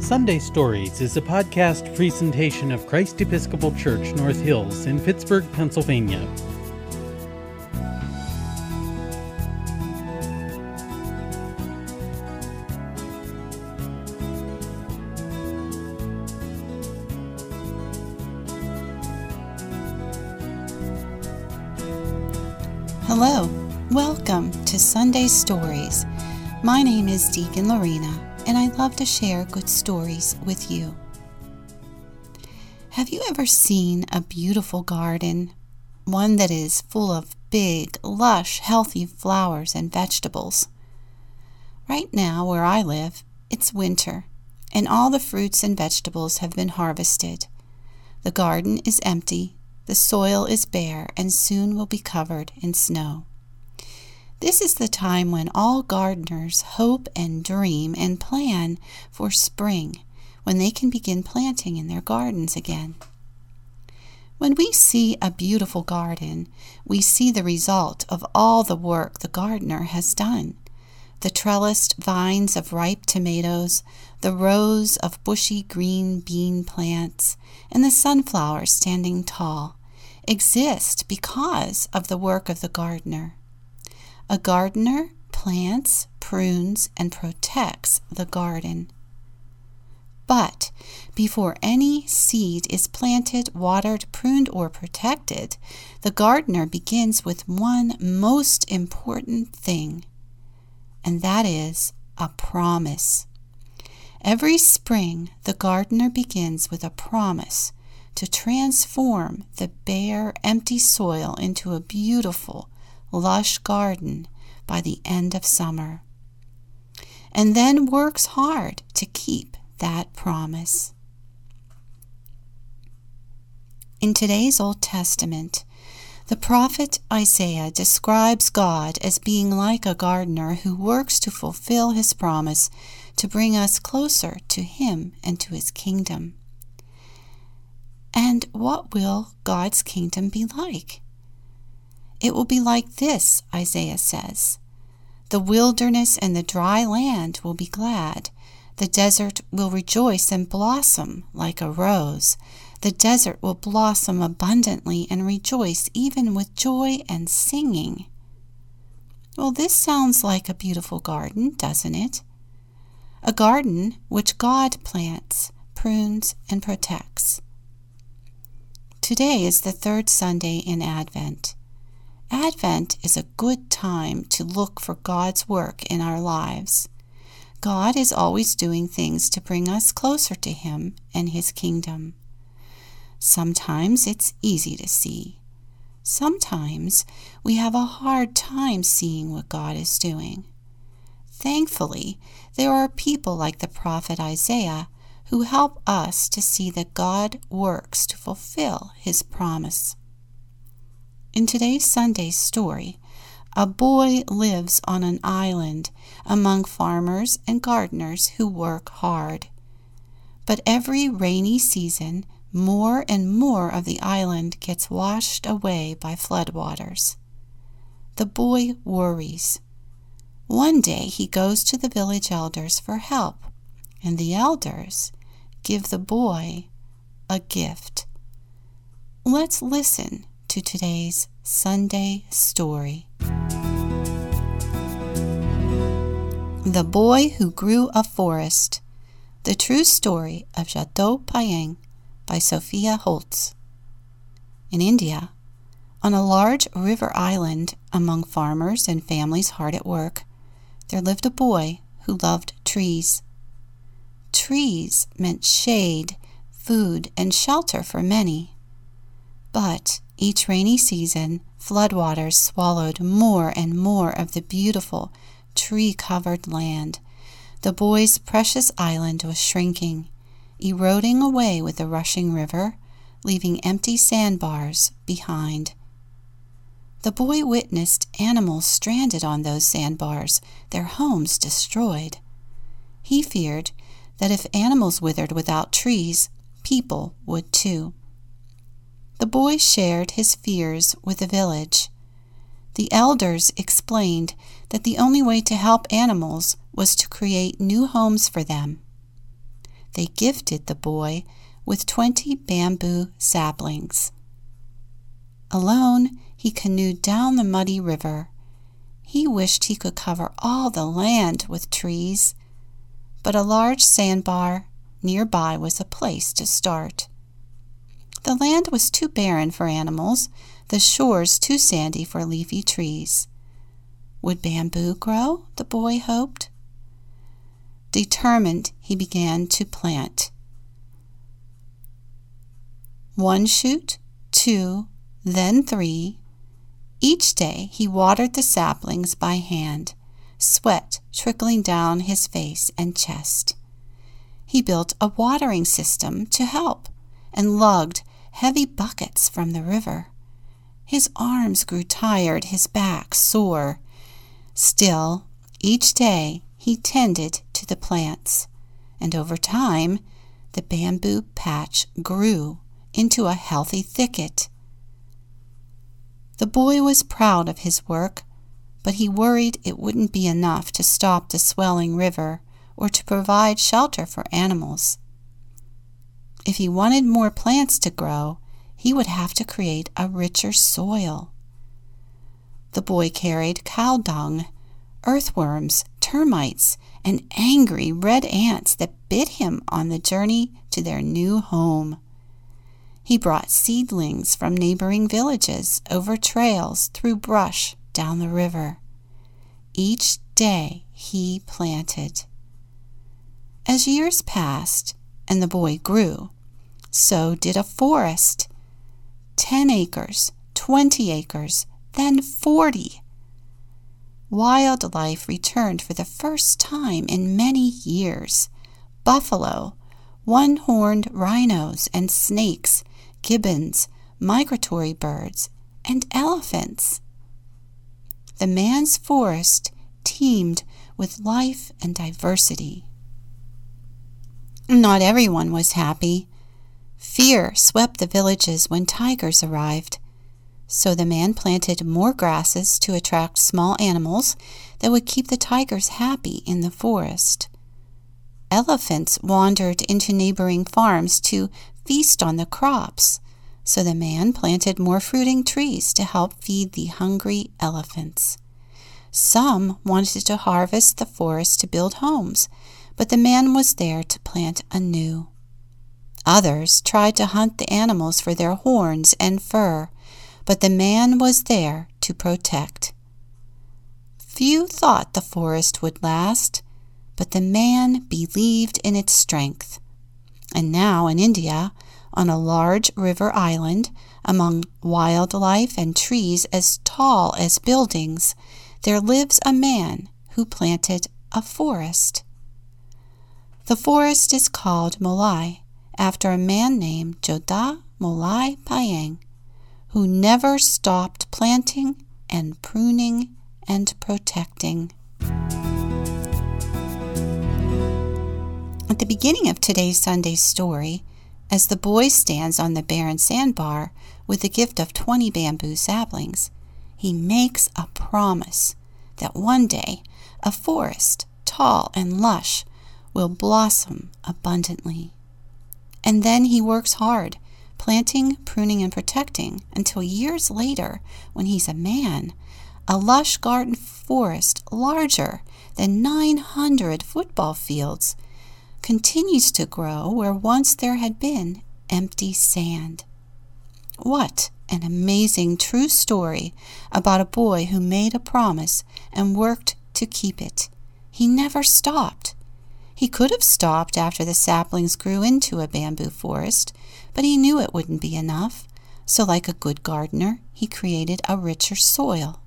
Sunday Stories is a podcast presentation of Christ Episcopal Church North Hills in Pittsburgh, Pennsylvania. Hello, welcome to Sunday Stories. My name is Deacon Lorena, and I love to share good stories with you. Have you ever seen a beautiful garden? One that is full of big, lush, healthy flowers and vegetables. Right now, where I live, it's winter, and all the fruits and vegetables have been harvested. The garden is empty, the soil is bare, and soon will be covered in snow. This is the time when all gardeners hope and dream and plan for spring, when they can begin planting in their gardens again. When we see a beautiful garden, we see the result of all the work the gardener has done. The trellised vines of ripe tomatoes, the rows of bushy green bean plants, and the sunflowers standing tall exist because of the work of the gardener. A gardener plants, prunes, and protects the garden. But before any seed is planted, watered, pruned, or protected, the gardener begins with one most important thing, and that is a promise. Every spring, the gardener begins with a promise to transform the bare, empty soil into a beautiful, lush garden by the end of summer, and then works hard to keep that promise. In today's Old Testament, the prophet Isaiah describes God as being like a gardener who works to fulfill his promise to bring us closer to him and to his kingdom. And what will God's kingdom be like? It will be like this, Isaiah says. The wilderness and the dry land will be glad. The desert will rejoice and blossom like a rose. The desert will blossom abundantly and rejoice even with joy and singing. Well, this sounds like a beautiful garden, doesn't it? A garden which God plants, prunes, and protects. Today is the third Sunday in Advent. Advent is a good time to look for God's work in our lives. God is always doing things to bring us closer to Him and His kingdom. Sometimes it's easy to see. Sometimes we have a hard time seeing what God is doing. Thankfully, there are people like the prophet Isaiah who help us to see that God works to fulfill His promise. In today's Sunday story, a boy lives on an island among farmers and gardeners who work hard. But every rainy season, more and more of the island gets washed away by floodwaters. The boy worries. One day he goes to the village elders for help, and the elders give the boy a gift. Let's listen to today's Sunday story. The Boy Who Grew a Forest The True Story of Jadav Payeng by Sophia Gholz. In India, on a large river island among farmers and families hard at work, there lived a boy who loved trees. Trees meant shade, food, and shelter for many. But each rainy season, floodwaters swallowed more and more of the beautiful, tree covered land. The boy's precious island was shrinking, eroding away with the rushing river, leaving empty sandbars behind. The boy witnessed animals stranded on those sandbars, their homes destroyed. He feared that if animals withered without trees, people would too. The boy shared his fears with the village. The elders explained that the only way to help animals was to create new homes for them. they gifted the boy with twenty bamboo saplings. Alone, he canoed down the muddy river. He wished he could cover all the land with trees, but a large sandbar nearby was a place to start. The land was too barren for animals, the shores too sandy for leafy trees. Would bamboo grow? the boy hoped. Determined, he began to plant. One shoot, two, then three. Each day he watered the saplings by hand, sweat trickling down his face and chest. He built a watering system to help and lugged heavy buckets from the river. His arms grew tired, his back sore. Still, each day he tended to the plants, and over time the bamboo patch grew into a healthy thicket. The boy was proud of his work, but he worried it wouldn't be enough to stop the swelling river or to provide shelter for animals. If he wanted more plants to grow, he would have to create a richer soil. The boy carried cow dung, earthworms, termites, and angry red ants that bit him on the journey to their new home. He brought seedlings from neighboring villages over trails through brush down the river. Each day he planted. As years passed and the boy grew, so did a forest. Ten acres, twenty acres, then forty. Wildlife returned for the first time in many years. Buffalo, one horned rhinos and snakes, gibbons, migratory birds, and elephants. The man's forest teemed with life and diversity. Not everyone was happy. Fear swept the villages when tigers arrived. So the man planted more grasses to attract small animals that would keep the tigers happy in the forest. Elephants wandered into neighboring farms to feast on the crops, so the man planted more fruiting trees to help feed the hungry elephants. Some wanted to harvest the forest to build homes, but the man was there to plant anew. Others tried to hunt the animals for their horns and fur, but the man was there to protect. Few thought the forest would last, but the man believed in its strength. And now in India, on a large river island, among wildlife and trees as tall as buildings, there lives a man who planted a forest. The forest is called Molai after a man named Jadav Molai Payeng, who never stopped planting and pruning and protecting. At the beginning of today's Sunday story, as the boy stands on the barren sandbar with the gift of 20 bamboo saplings, he makes a promise that one day a forest, tall and lush, will blossom abundantly. And then he works hard, planting, pruning, and protecting until years later, when he's a man, a lush garden forest larger than 900 football fields continues to grow where once there had been empty sand. What an amazing true story about a boy who made a promise and worked to keep it. He never stopped. He could have stopped after the saplings grew into a bamboo forest, but he knew it wouldn't be enough. So, like a good gardener, he created a richer soil.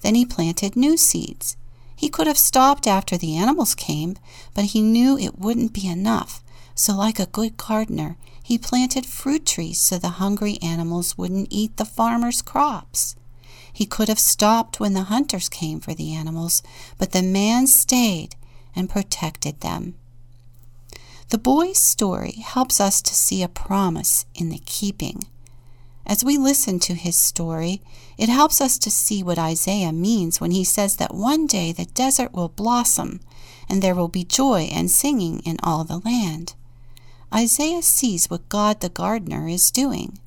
Then he planted new seeds. He could have stopped after the animals came, but he knew it wouldn't be enough. So, like a good gardener, he planted fruit trees so the hungry animals wouldn't eat the farmer's crops. He could have stopped when the hunters came for the animals, but the man stayed and protected them. The boy's story helps us to see a promise in the keeping. As we listen to his story, it helps us to see what Isaiah means when he says that one day the desert will blossom and there will be joy and singing in all the land. Isaiah sees what God the gardener is doing.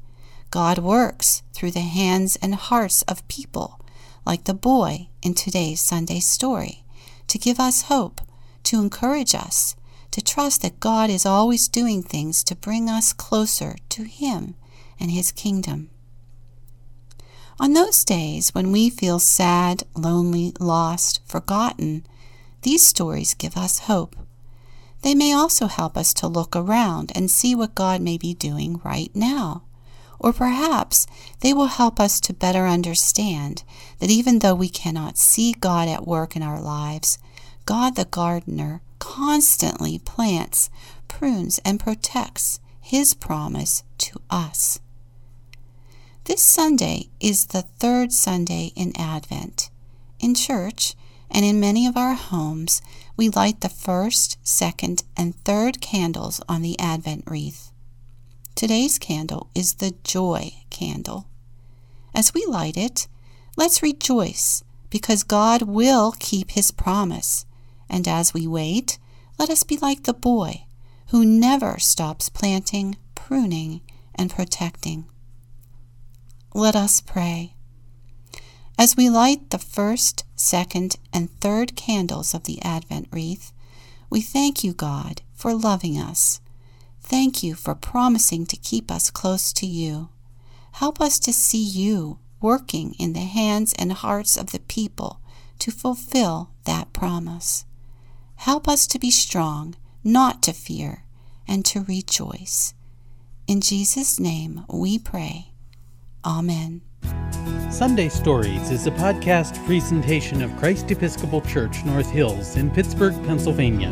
God works through the hands and hearts of people, like the boy in today's Sunday story, to give us hope, to encourage us, to trust that God is always doing things to bring us closer to Him and His kingdom. On those days when we feel sad, lonely, lost, forgotten, these stories give us hope. They may also help us to look around and see what God may be doing right now. Or perhaps they will help us to better understand that even though we cannot see God at work in our lives, God the gardener constantly plants, prunes, and protects His promise to us. This Sunday is the third Sunday in Advent. In church and in many of our homes, we light the first, second, and third candles on the Advent wreath. Today's candle is the joy candle. As we light it, let's rejoice because God will keep his promise. And as we wait, let us be like the boy who never stops planting, pruning, and protecting. Let us pray. As we light the first, second, and third candles of the Advent wreath, we thank you, God, for loving us Thank you for promising to keep us close to you. Help us to see you working in the hands and hearts of the people to fulfill that promise. Help us to be strong, not to fear, and to rejoice. In Jesus' name we pray. Amen. Sunday Stories is a podcast presentation of Christ Episcopal Church North Hills in Pittsburgh, Pennsylvania.